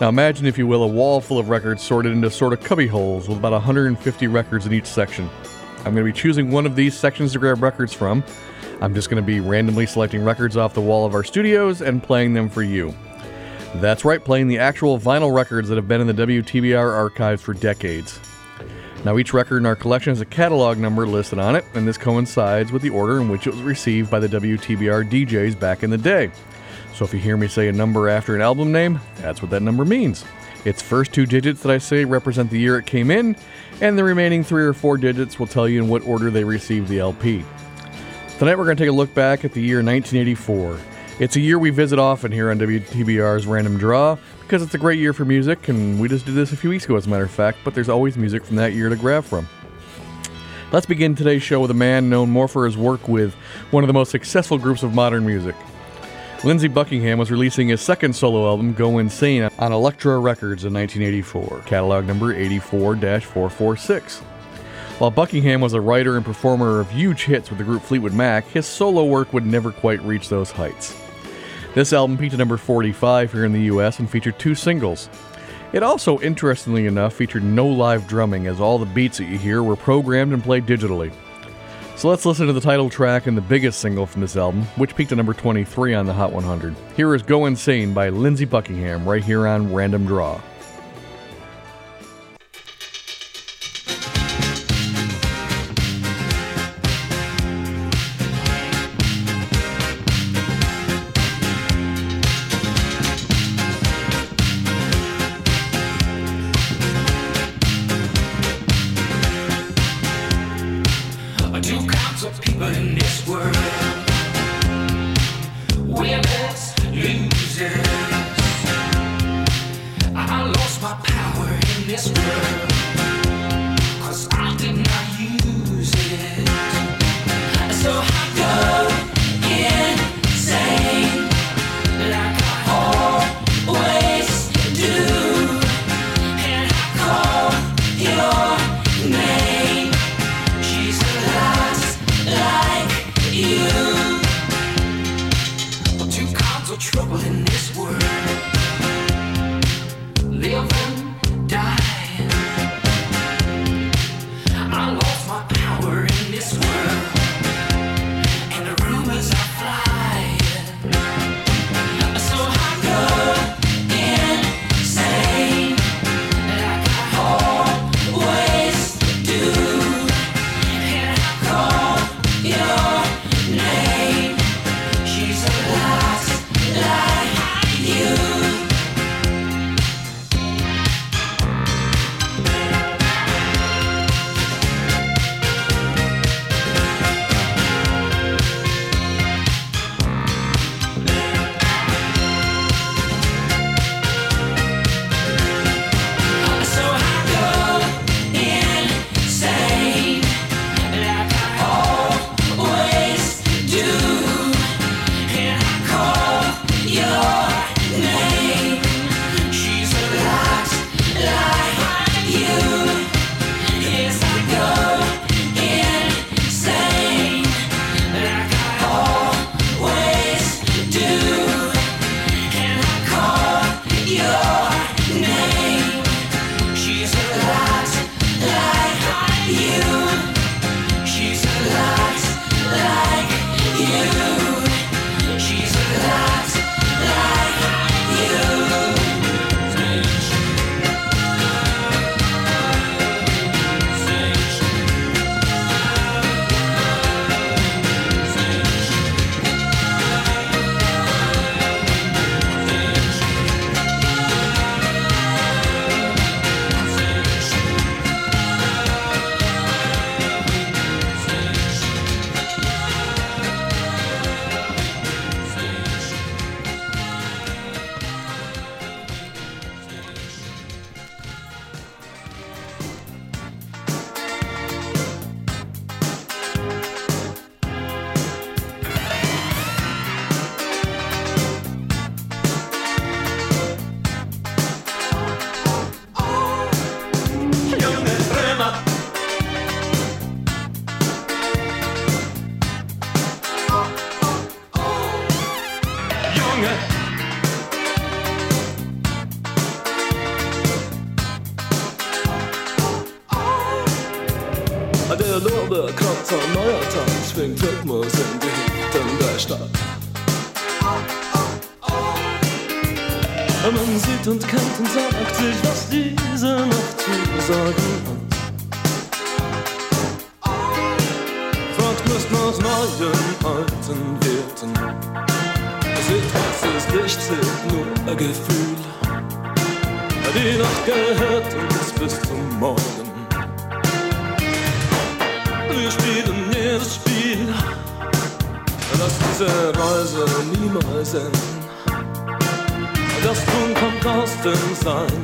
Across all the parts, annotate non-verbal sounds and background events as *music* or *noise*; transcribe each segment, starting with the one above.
Now, imagine, if you will, a wall full of records sorted into sort of cubby holes with about 150 records in each section. I'm going to be choosing one of these sections to grab records from. I'm just going to be randomly selecting records off the wall of our studios and playing them for you. That's right, playing the actual vinyl records that have been in the WTBR archives for decades. Now, each record in our collection has a catalog number listed on it, and this coincides with the order in which it was received by the WTBR DJs back in the day. So if you hear me say a number after an album name, that's what that number means. Its first two digits that I say represent the year it came in, and the remaining three or four digits will tell you in what order they received the LP. Tonight we're going to take a look back at the year 1984. It's a year we visit often here on WTBR's Random Draw because it's a great year for music, and we just did this a few weeks ago, as a matter of fact, but there's always music from that year to grab from. Let's begin today's show with a man known more for his work with one of the most successful groups of modern music. Lindsey Buckingham was releasing his second solo album, Go Insane, on Elektra Records in 1984, catalog number 84 446. While Buckingham was a writer and performer of huge hits with the group Fleetwood Mac, his solo work would never quite reach those heights. This album peaked at number 45 here in the US and featured two singles. It also, interestingly enough, featured no live drumming, as all the beats that you hear were programmed and played digitally. So let's listen to the title track and the biggest single from this album, which peaked at number 23 on the Hot 100. Here is Go Insane by Lindsey Buckingham, right here on Random Draw. Zunge. Der Lurbe kommt ein neuer Tanz, schwingt Rhythmus in die Hütten der Stadt. Man sieht und kennt und sagt sich, was diese Nacht zu sagen hat. Fragt nicht nach neuen alten Werten. Seht, was ist nicht, zählt nur ein Gefühl. Die Nacht gehört uns bis zum Morgen. Wir spielen jedes Spiel, lass diese Reise niemals enden. Das Tun kommt aus dem Sein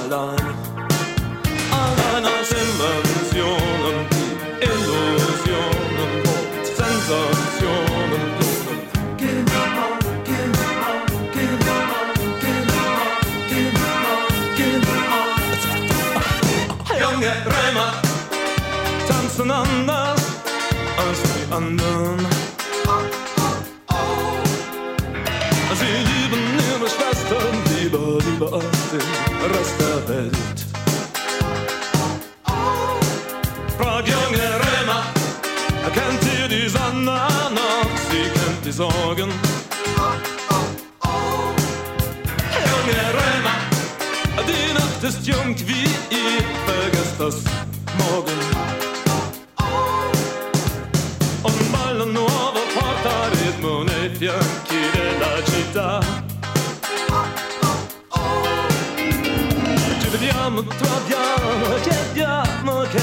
allein. Allein aus tanzen anders als die anderen. Sie lieben ihre Schwestern lieber, lieber als den Rest der Welt. Frag junge Römer, kennt ihr die Sonne noch? Sie kennt die Sorgen. Junge Römer, die Nacht ist jung wie ihr, vergesst das morgen. Margita. Tu deviens, toi bien, j'ai bien manqué.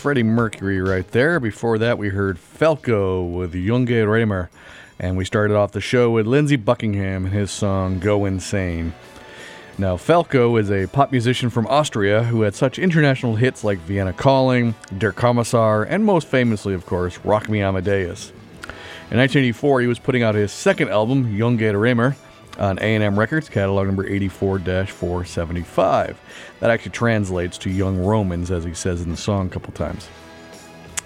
Freddie Mercury right there. Before that, we heard Falco with Junge Römer. And we started off the show with Lindsey Buckingham and his song Go Insane. Now, Falco is a pop musician from Austria who had such international hits like Vienna Calling, Der Kommissar, and most famously, of course, Rock Me Amadeus. In 1984, he was putting out his second album, Junge Römer, on A&M Records, catalog number 84-475. That actually translates to Young Romans, as he says in the song a couple times.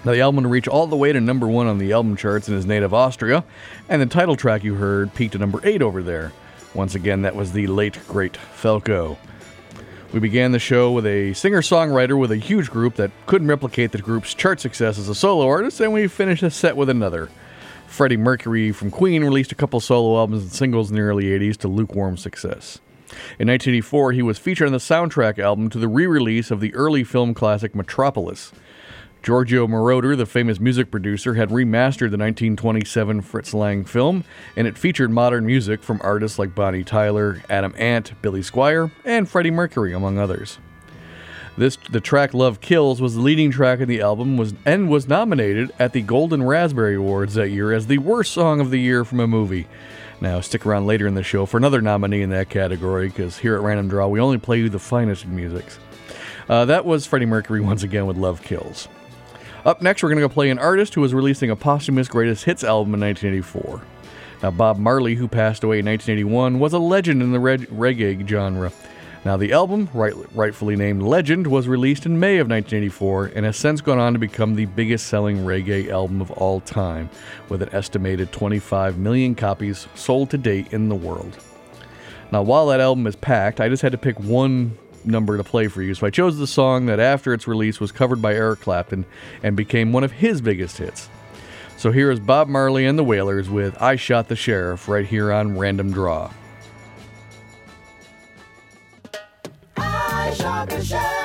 Now, the album would reach all the way to number one on the album charts in his native Austria, and the title track you heard peaked at number eight over there. Once again, that was the late, great Falco. We began the show with a singer songwriter with a huge group that couldn't replicate the group's chart success as a solo artist, and we finished the set with another. Freddie Mercury from Queen released a couple solo albums and singles in the early 80s to lukewarm success. In 1984, he was featured on the soundtrack album to the re release of the early film classic Metropolis. Giorgio Moroder, the famous music producer, had remastered the 1927 Fritz Lang film, and it featured modern music from artists like Bonnie Tyler, Adam Ant, Billy Squier, and Freddie Mercury, among others. This the track "Love Kills" was the leading track in the album, was and was nominated at the Golden Raspberry Awards that year as the worst song of the year from a movie. Now, stick around later in the show for another nominee in that category, because here at Random Draw we only play you the finest in musics. Uh, that was Freddie Mercury once again with "Love Kills." Up next, we're going to go play an artist who was releasing a posthumous greatest hits album in 1984. Now, Bob Marley, who passed away in 1981, was a legend in the reg- reggae genre. Now, the album, right, rightfully named Legend, was released in May of 1984 and has since gone on to become the biggest selling reggae album of all time, with an estimated 25 million copies sold to date in the world. Now, while that album is packed, I just had to pick one number to play for you, so I chose the song that after its release was covered by Eric Clapton and became one of his biggest hits. So here is Bob Marley and the Wailers with I Shot the Sheriff right here on Random Draw. I shot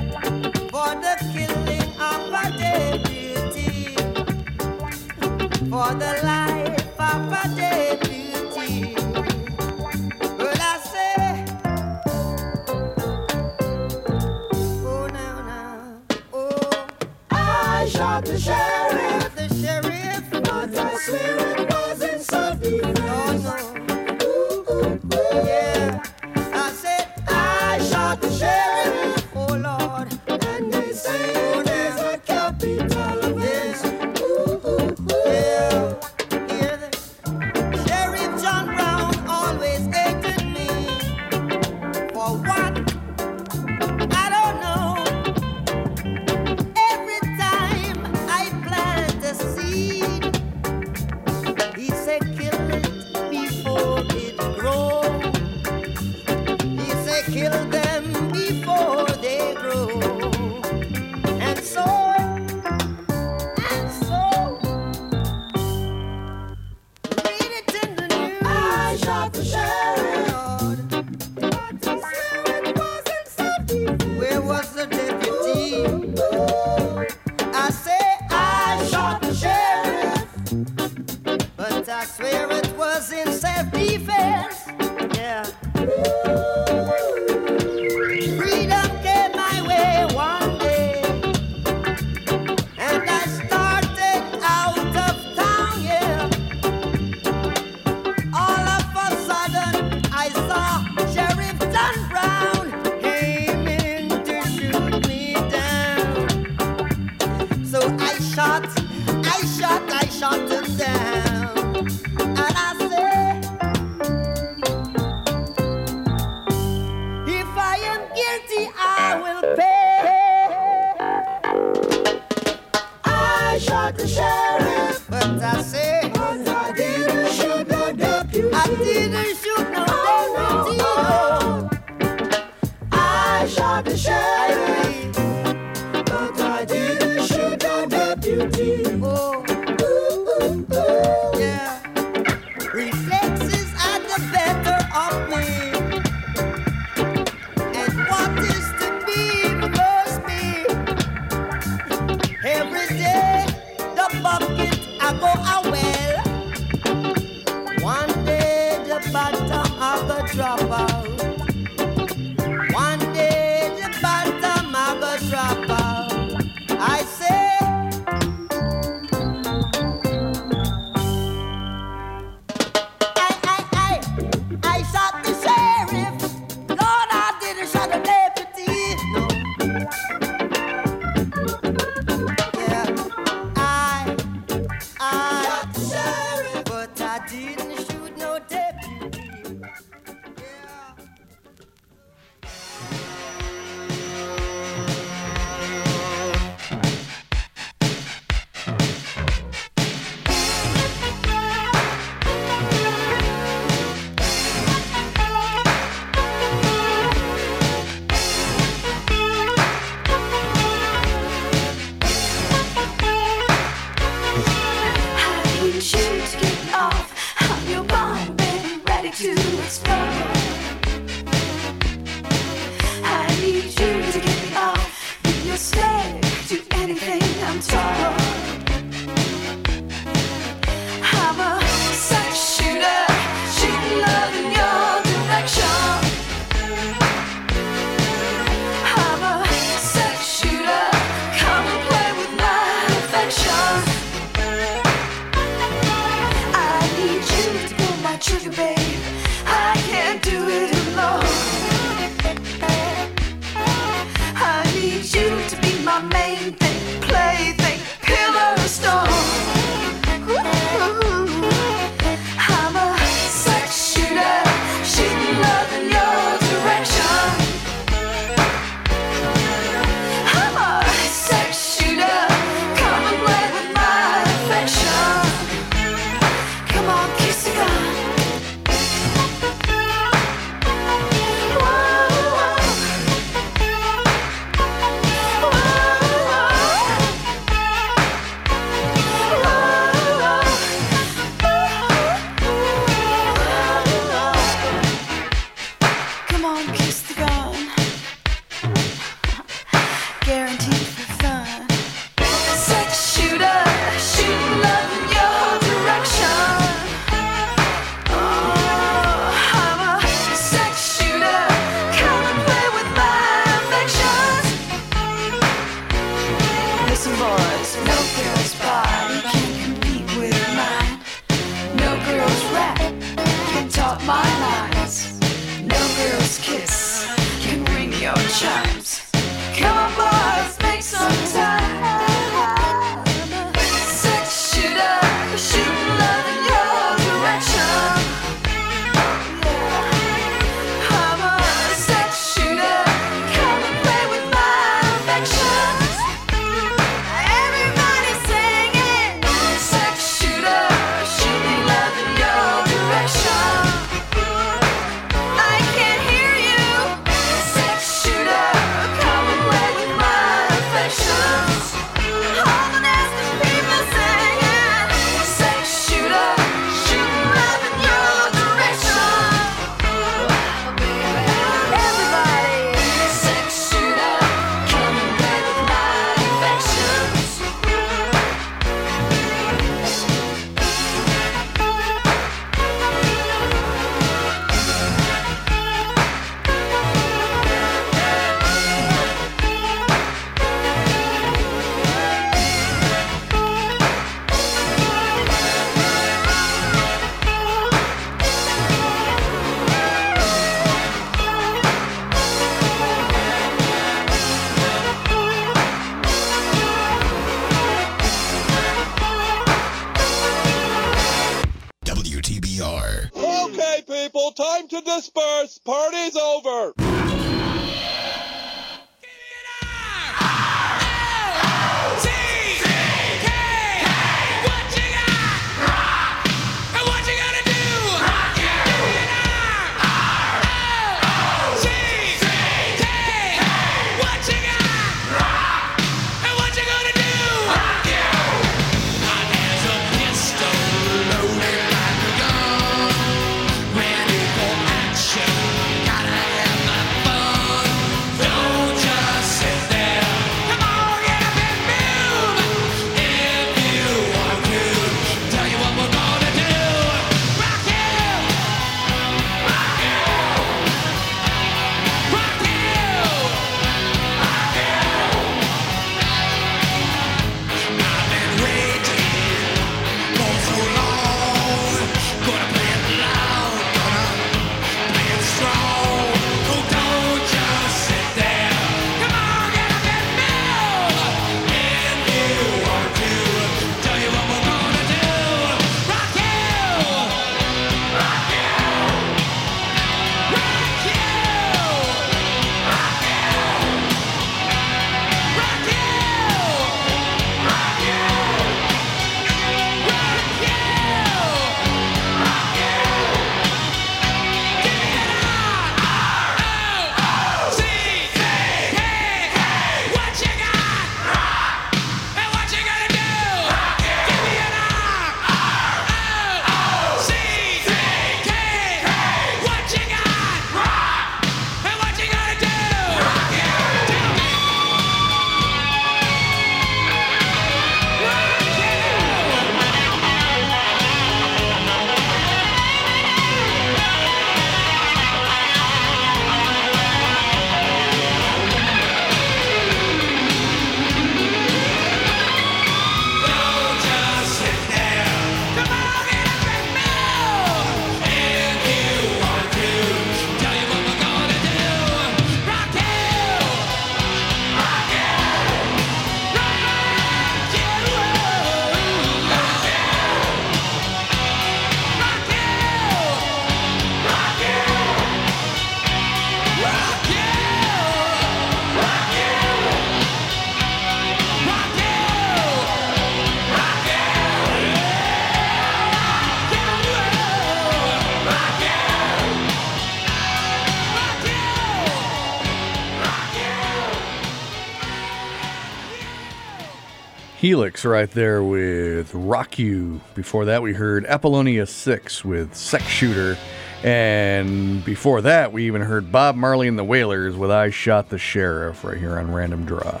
Helix right there with Rock You. Before that, we heard Apollonia 6 with Sex Shooter. And before that, we even heard Bob Marley and the Wailers with I Shot the Sheriff right here on Random Draw.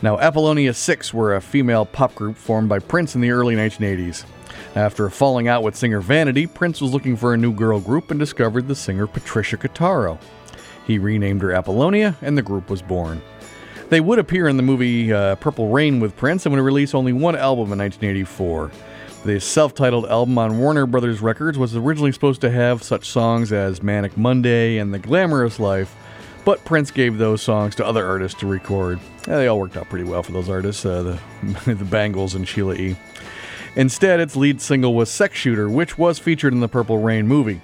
Now, Apollonia 6 were a female pop group formed by Prince in the early 1980s. After falling out with singer Vanity, Prince was looking for a new girl group and discovered the singer Patricia Kotero. He renamed her Apollonia, and the group was born. They would appear in the movie uh, Purple Rain with Prince and would release only one album in 1984. The self titled album on Warner Brothers Records was originally supposed to have such songs as Manic Monday and The Glamorous Life, but Prince gave those songs to other artists to record. Yeah, they all worked out pretty well for those artists, uh, the, *laughs* the Bangles and Sheila E. Instead, its lead single was Sex Shooter, which was featured in the Purple Rain movie.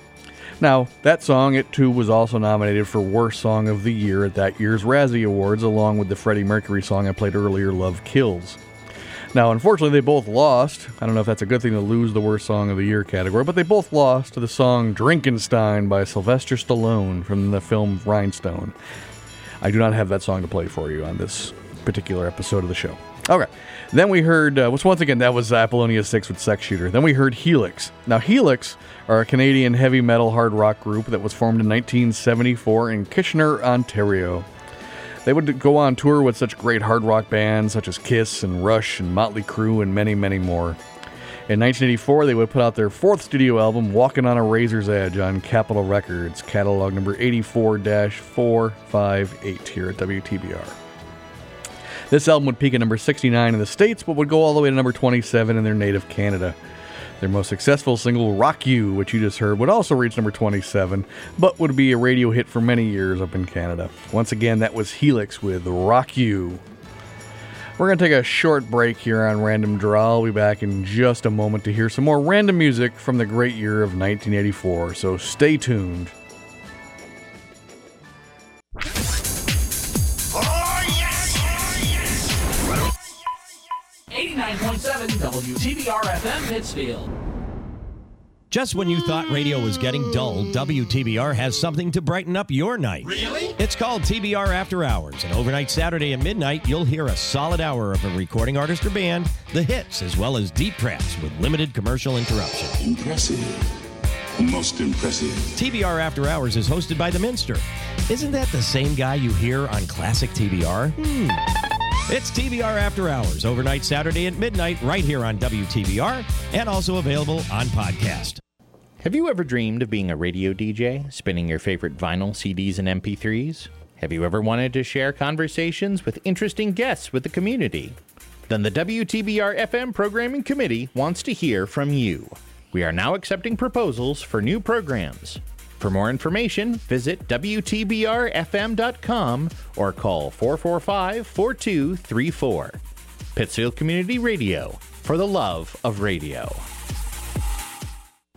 Now, that song, it too was also nominated for Worst Song of the Year at that year's Razzie Awards, along with the Freddie Mercury song I played earlier, Love Kills. Now, unfortunately, they both lost. I don't know if that's a good thing to lose the Worst Song of the Year category, but they both lost to the song Drinkenstein by Sylvester Stallone from the film Rhinestone. I do not have that song to play for you on this particular episode of the show. Okay. Then we heard, uh, which once again, that was Apollonia 6 with Sex Shooter. Then we heard Helix. Now, Helix are a Canadian heavy metal hard rock group that was formed in 1974 in Kitchener, Ontario. They would go on tour with such great hard rock bands such as Kiss and Rush and Motley Crue and many, many more. In 1984, they would put out their fourth studio album, Walking on a Razor's Edge, on Capitol Records, catalog number 84 458 here at WTBR. This album would peak at number 69 in the States, but would go all the way to number 27 in their native Canada. Their most successful single, Rock You, which you just heard, would also reach number 27, but would be a radio hit for many years up in Canada. Once again, that was Helix with Rock You. We're going to take a short break here on Random Draw. I'll be back in just a moment to hear some more random music from the great year of 1984, so stay tuned. WTBR FM Pittsfield. Just when you thought radio was getting dull, WTBR has something to brighten up your night. Really? It's called TBR After Hours, and overnight Saturday at midnight, you'll hear a solid hour of a recording artist or band, the hits, as well as deep tracks with limited commercial interruption. Impressive. Most impressive. TBR After Hours is hosted by The Minster. Isn't that the same guy you hear on classic TBR? Hmm. It's TBR After Hours, overnight Saturday at midnight, right here on WTBR, and also available on podcast. Have you ever dreamed of being a radio DJ, spinning your favorite vinyl, CDs, and MP3s? Have you ever wanted to share conversations with interesting guests with the community? Then the WTBR FM Programming Committee wants to hear from you. We are now accepting proposals for new programs. For more information, visit WTBRFM.com or call 445 4234. Pittsfield Community Radio, for the love of radio.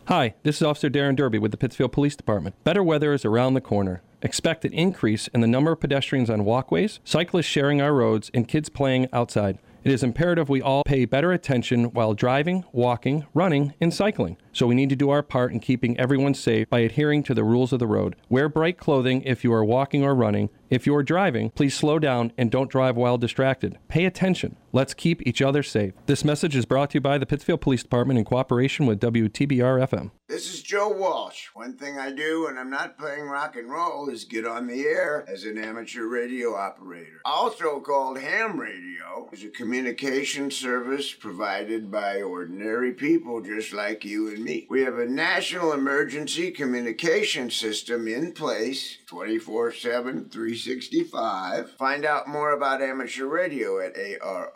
Hi, this is Officer Darren Derby with the Pittsfield Police Department. Better weather is around the corner. Expect an increase in the number of pedestrians on walkways, cyclists sharing our roads, and kids playing outside. It is imperative we all pay better attention while driving, walking, running, and cycling. So we need to do our part in keeping everyone safe by adhering to the rules of the road. Wear bright clothing if you are walking or running. If you are driving, please slow down and don't drive while distracted. Pay attention. Let's keep each other safe. This message is brought to you by the Pittsfield Police Department in cooperation with WTBR FM. This is Joe Walsh. One thing I do when I'm not playing rock and roll is get on the air as an amateur radio operator. Also called ham radio, is a communication service provided by ordinary people just like you and me. We have a national emergency communication system in place 24 7, 365. Find out more about amateur radio at arrl.org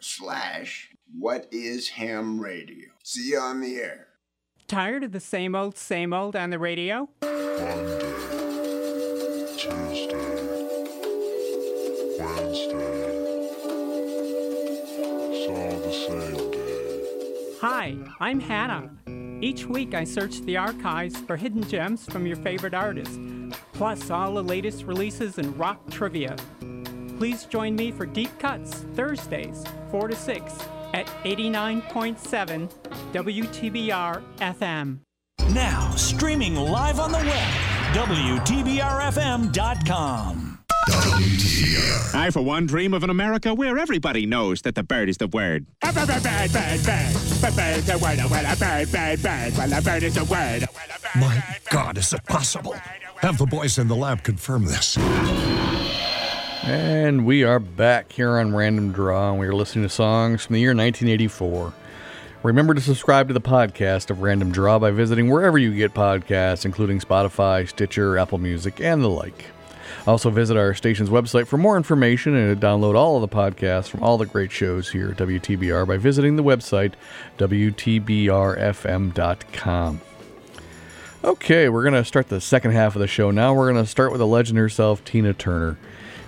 slash what is ham radio. See you on the air. Tired of the same old, same old on the radio? Monday, Tuesday, Wednesday. Hi, I'm Hannah. Each week I search the archives for hidden gems from your favorite artists, plus all the latest releases in rock trivia. Please join me for Deep Cuts Thursdays, 4 to 6 at 89.7 WTBR FM. Now, streaming live on the web, WTBRFM.com. WTBR. I, for one, dream of an America where everybody knows that the bird is the word. Bird, bird, bird, bird, bird. Bird, bird's word. Well, a bird, bird, bird. Well, a bird is a word. My God, is it possible? Have the boys in the lab confirm this. And we are back here on Random Draw, and we are listening to songs from the year 1984. Remember to subscribe to the podcast of Random Draw by visiting wherever you get podcasts, including Spotify, Stitcher, Apple Music, and the like. Also, visit our station's website for more information and to download all of the podcasts from all the great shows here at WTBR by visiting the website WTBRFM.com. Okay, we're going to start the second half of the show now. We're going to start with the legend herself, Tina Turner.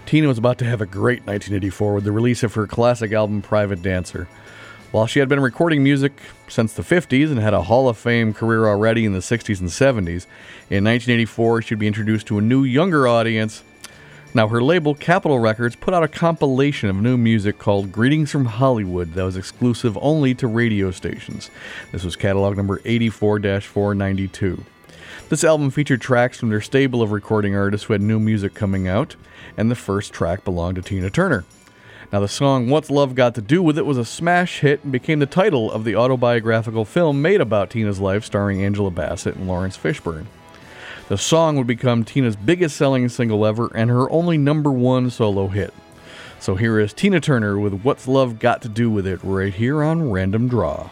Tina was about to have a great 1984 with the release of her classic album, Private Dancer. While she had been recording music since the 50s and had a Hall of Fame career already in the 60s and 70s, in 1984 she'd be introduced to a new, younger audience. Now, her label, Capitol Records, put out a compilation of new music called Greetings from Hollywood that was exclusive only to radio stations. This was catalog number 84 492. This album featured tracks from their stable of recording artists who had new music coming out, and the first track belonged to Tina Turner. Now, the song What's Love Got to Do with It was a smash hit and became the title of the autobiographical film made about Tina's life starring Angela Bassett and Laurence Fishburne. The song would become Tina's biggest selling single ever and her only number one solo hit. So here is Tina Turner with What's Love Got to Do with It right here on Random Draw.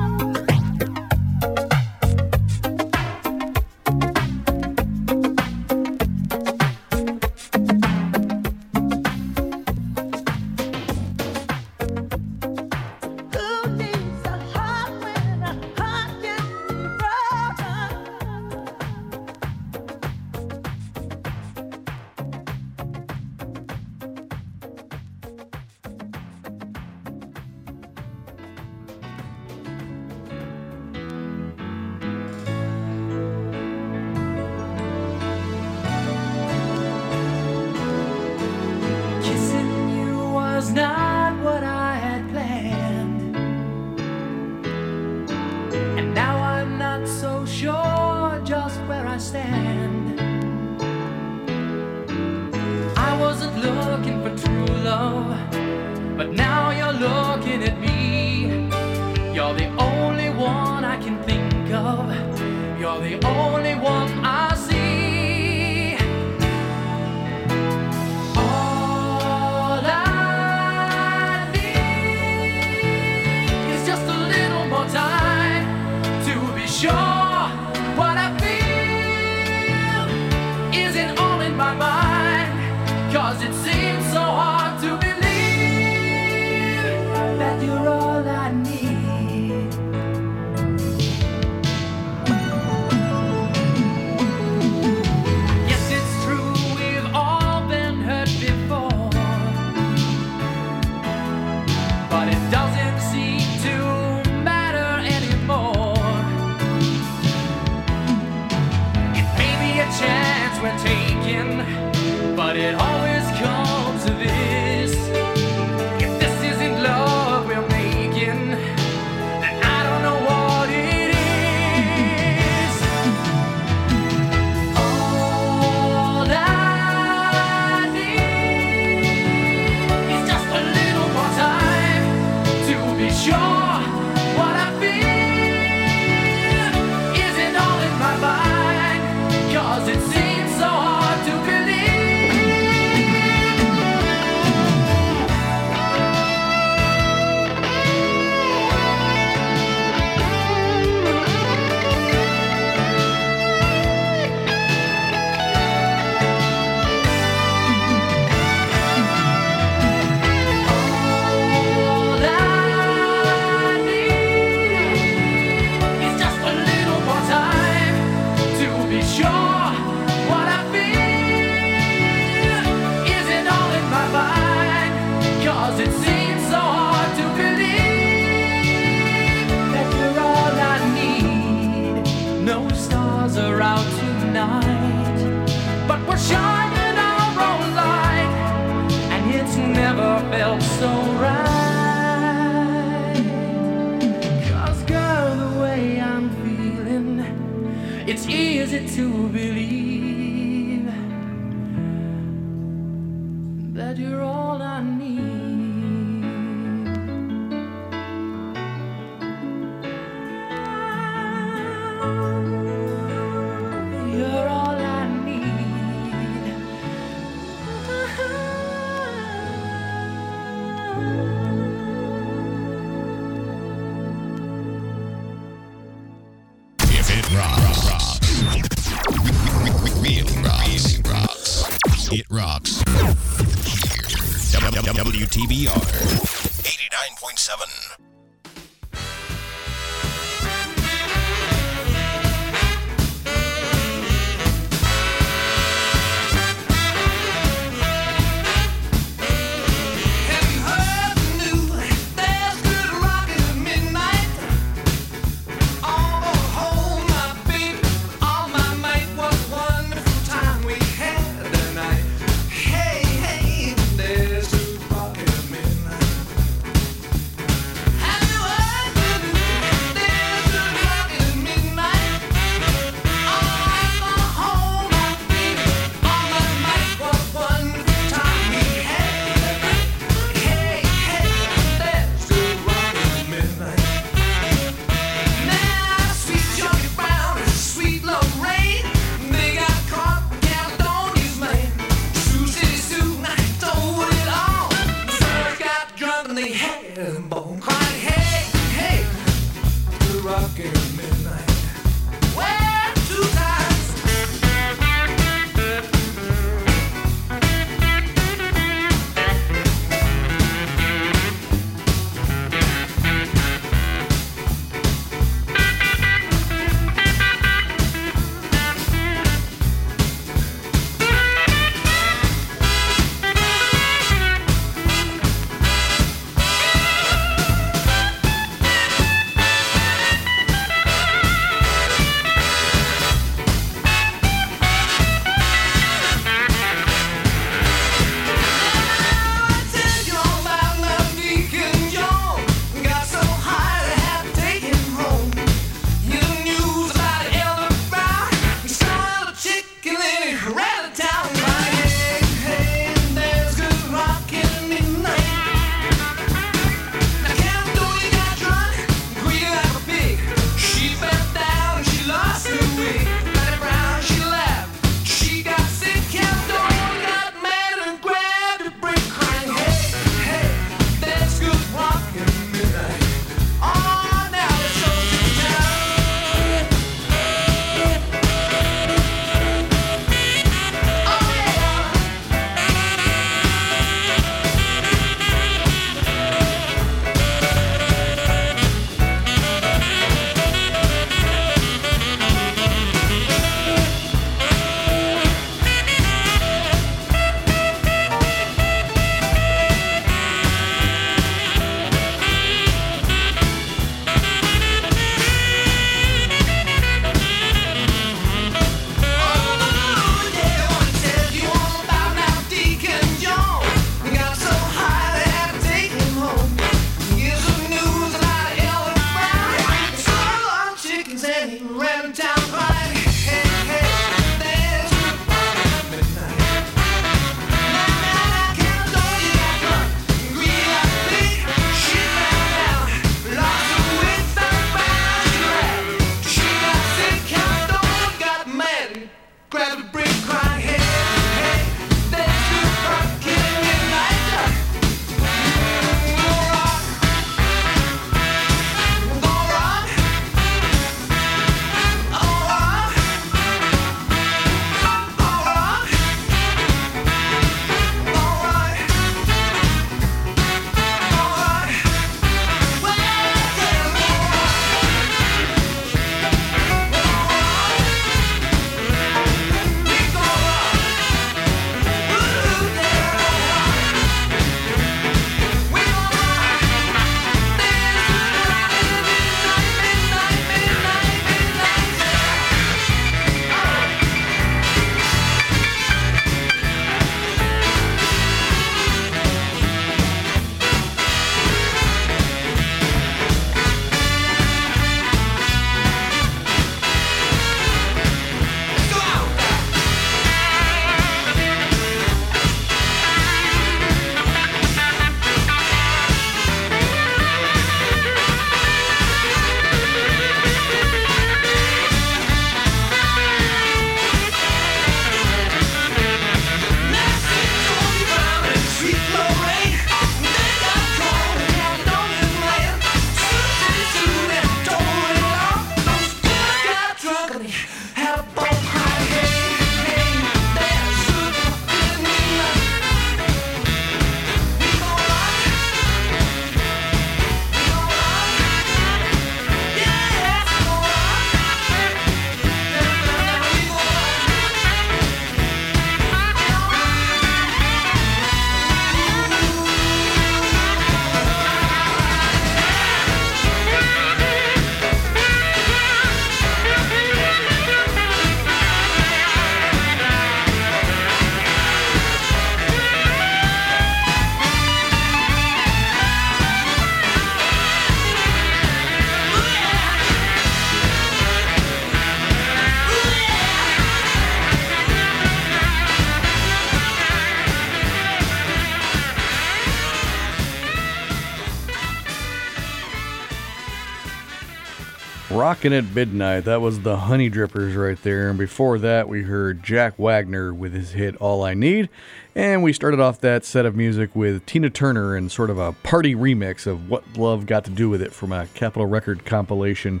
Rockin' at Midnight. That was the Honey Drippers right there. And before that, we heard Jack Wagner with his hit All I Need. And we started off that set of music with Tina Turner and sort of a party remix of What Love Got to Do with It from a Capitol Record compilation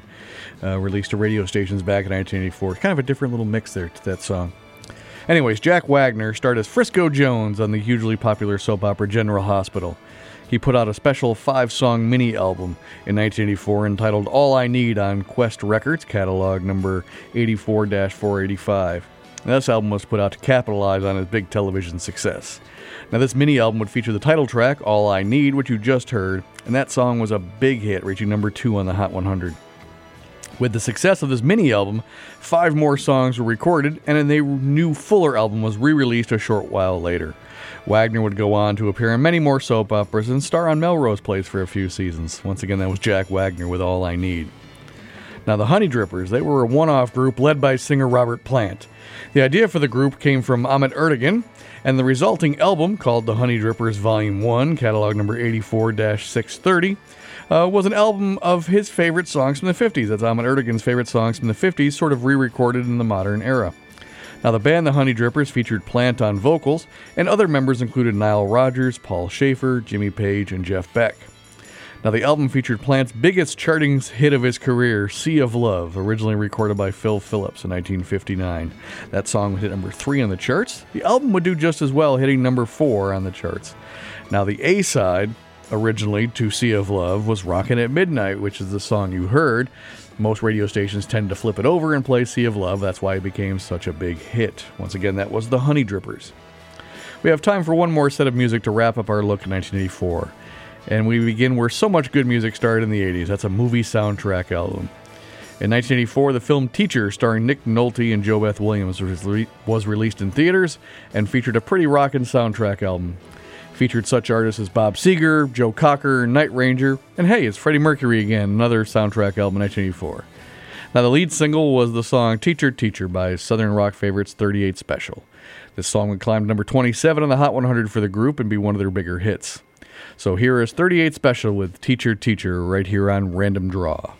uh, released to radio stations back in 1984. Kind of a different little mix there to that song. Anyways, Jack Wagner starred as Frisco Jones on the hugely popular soap opera General Hospital. He put out a special five song mini album in 1984 entitled All I Need on Qwest Records, catalog number 84 485. This album was put out to capitalize on his big television success. Now, this mini album would feature the title track, All I Need, which you just heard, and that song was a big hit, reaching number two on the Hot 100. With the success of this mini album, five more songs were recorded, and a new fuller album was re released a short while later. Wagner would go on to appear in many more soap operas and star on Melrose Place for a few seasons. Once again, that was Jack Wagner with All I Need. Now, the Honey Drippers, they were a one off group led by singer Robert Plant. The idea for the group came from Ahmet Ertegun, and the resulting album, called The Honey Drippers Volume 1, catalog number 84 630, uh, was an album of his favorite songs from the 50s. That's Ahmet Ertegun's favorite songs from the 50s, sort of re recorded in the modern era. Now, the band The Honey Drippers featured Plant on vocals, and other members included Nile Rodgers, Paul Shaffer, Jimmy Page, and Jeff Beck. Now, the album featured Plant's biggest charting hit of his career, Sea of Love, originally recorded by Phil Phillips in 1959. That song hit number three on the charts. The album would do just as well, hitting number four on the charts. Now, the A side, originally to Sea of Love, was Rockin' at Midnight, which is the song you heard. Most radio stations tend to flip it over and play Sea of Love. That's why it became such a big hit. Once again, that was the Honey Drippers. We have time for one more set of music to wrap up our look at 1984. And we begin where so much good music started in the 80s. That's a movie soundtrack album. In 1984, the film Teacher, starring Nick Nolte and JoBeth Williams, was, re- was released in theaters and featured a pretty rockin' soundtrack album. Featured such artists as Bob Seger, Joe Cocker, Night Ranger, and hey, it's Freddie Mercury again, another soundtrack album in 1984. Now, the lead single was the song Teacher, Teacher by Southern rock favorites 38 Special. This song would climb to number 27 on the Hot 100 for the group and be one of their bigger hits. So here is 38 Special with Teacher, Teacher right here on Random Draw.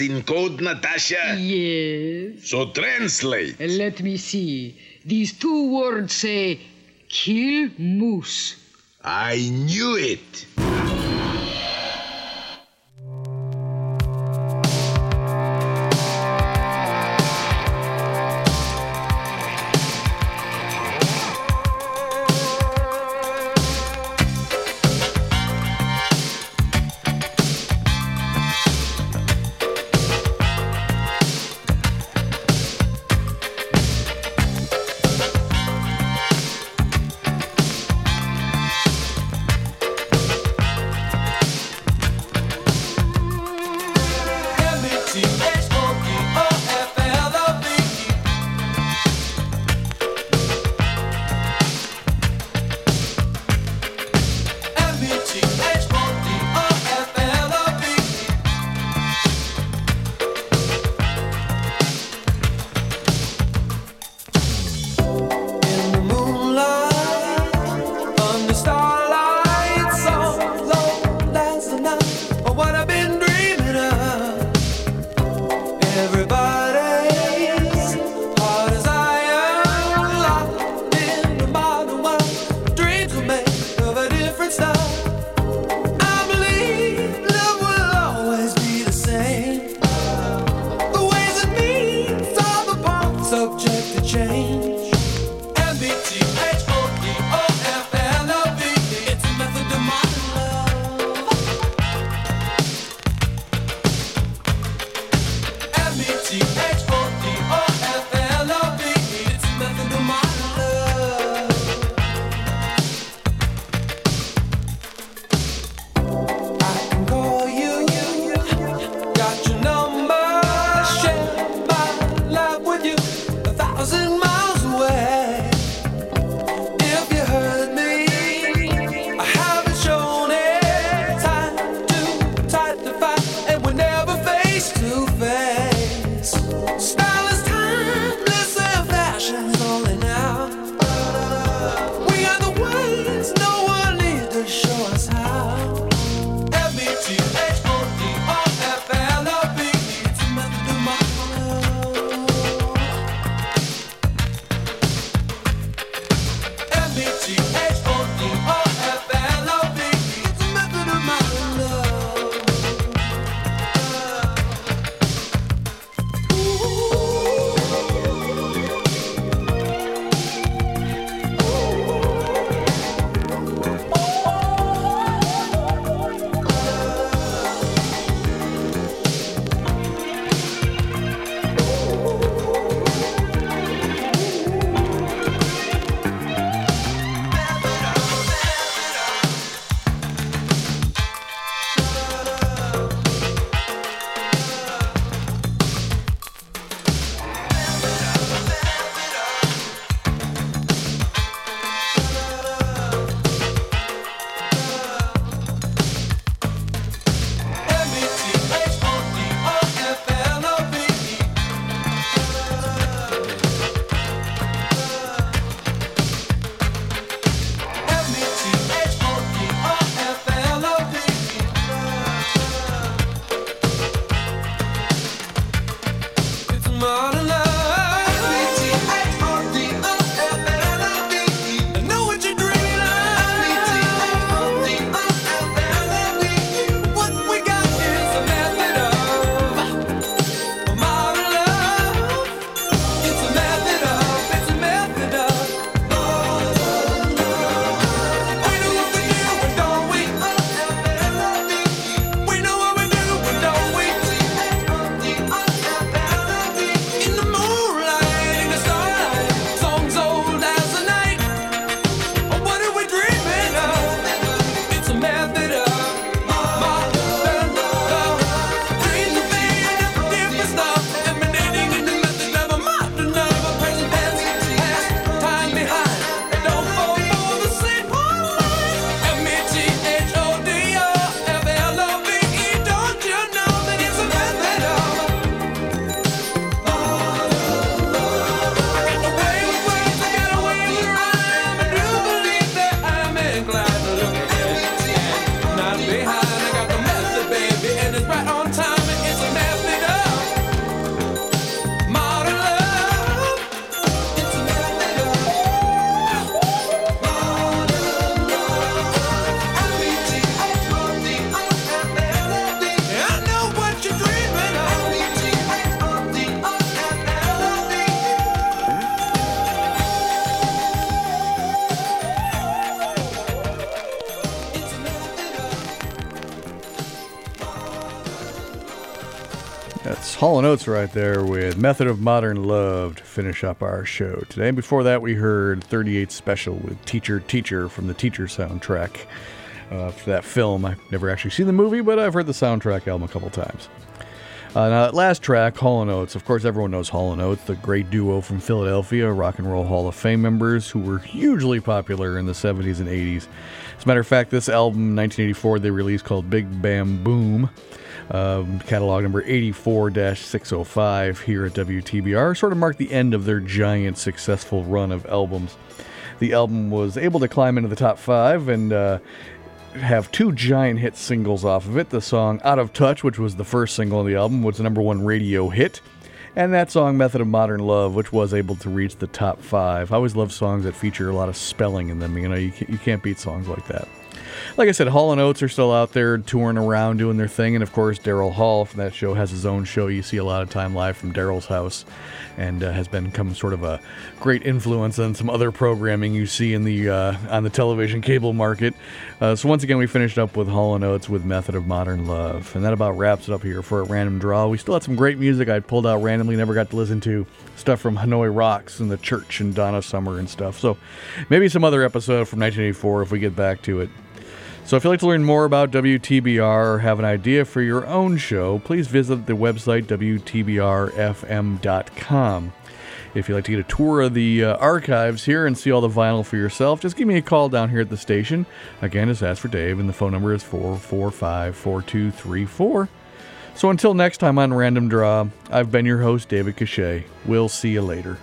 In code, Natasha? Yes. So translate. Let me see. These two words say kill moose. I knew it. Hall & Oates right there with Method of Modern Love to finish up our show today. Before that, we heard 38 Special with Teacher Teacher from the Teacher soundtrack uh, for that film. I've never actually seen the movie, but I've heard the soundtrack album a couple times. Uh, now, that last track, Hall & Oates, of course, everyone knows Hall & Oates, the great duo from Philadelphia, Rock and Roll Hall of Fame members who were hugely popular in the 70s and 80s. As a matter of fact, this album, 1984, they released called Big Bam Boom, um, catalog number 84 605 here at WTBR, sort of marked the end of their giant successful run of albums. The album was able to climb into the top five and uh, have two giant hit singles off of it. The song Out of Touch, which was the first single on the album, was the number one radio hit. And that song, Method of Modern Love, which was able to reach the top five. I always love songs that feature a lot of spelling in them. You know, you can't, you can't beat songs like that. Like I said, Hall and Oates are still out there touring around doing their thing, and of course, Daryl Hall from that show has his own show. You see a lot of time live from Daryl's house, and uh, has become sort of a great influence on some other programming you see in the uh, on the television cable market. Uh, so once again, we finished up with Hall and Oates with Method of Modern Love, and that about wraps it up here for a random draw. We still had some great music I pulled out randomly, never got to listen to stuff from Hanoi Rocks and the Church and Donna Summer and stuff. So maybe some other episode from 1984 if we get back to it. So if you'd like to learn more about WTBR or have an idea for your own show, please visit the website WTBRFM.com. If you'd like to get a tour of the uh, archives here and see all the vinyl for yourself, just give me a call down here at the station. Again, just ask for Dave, and the phone number is 445 4234. So until next time on Random Draw, I've been your host, David Cachet. We'll see you later.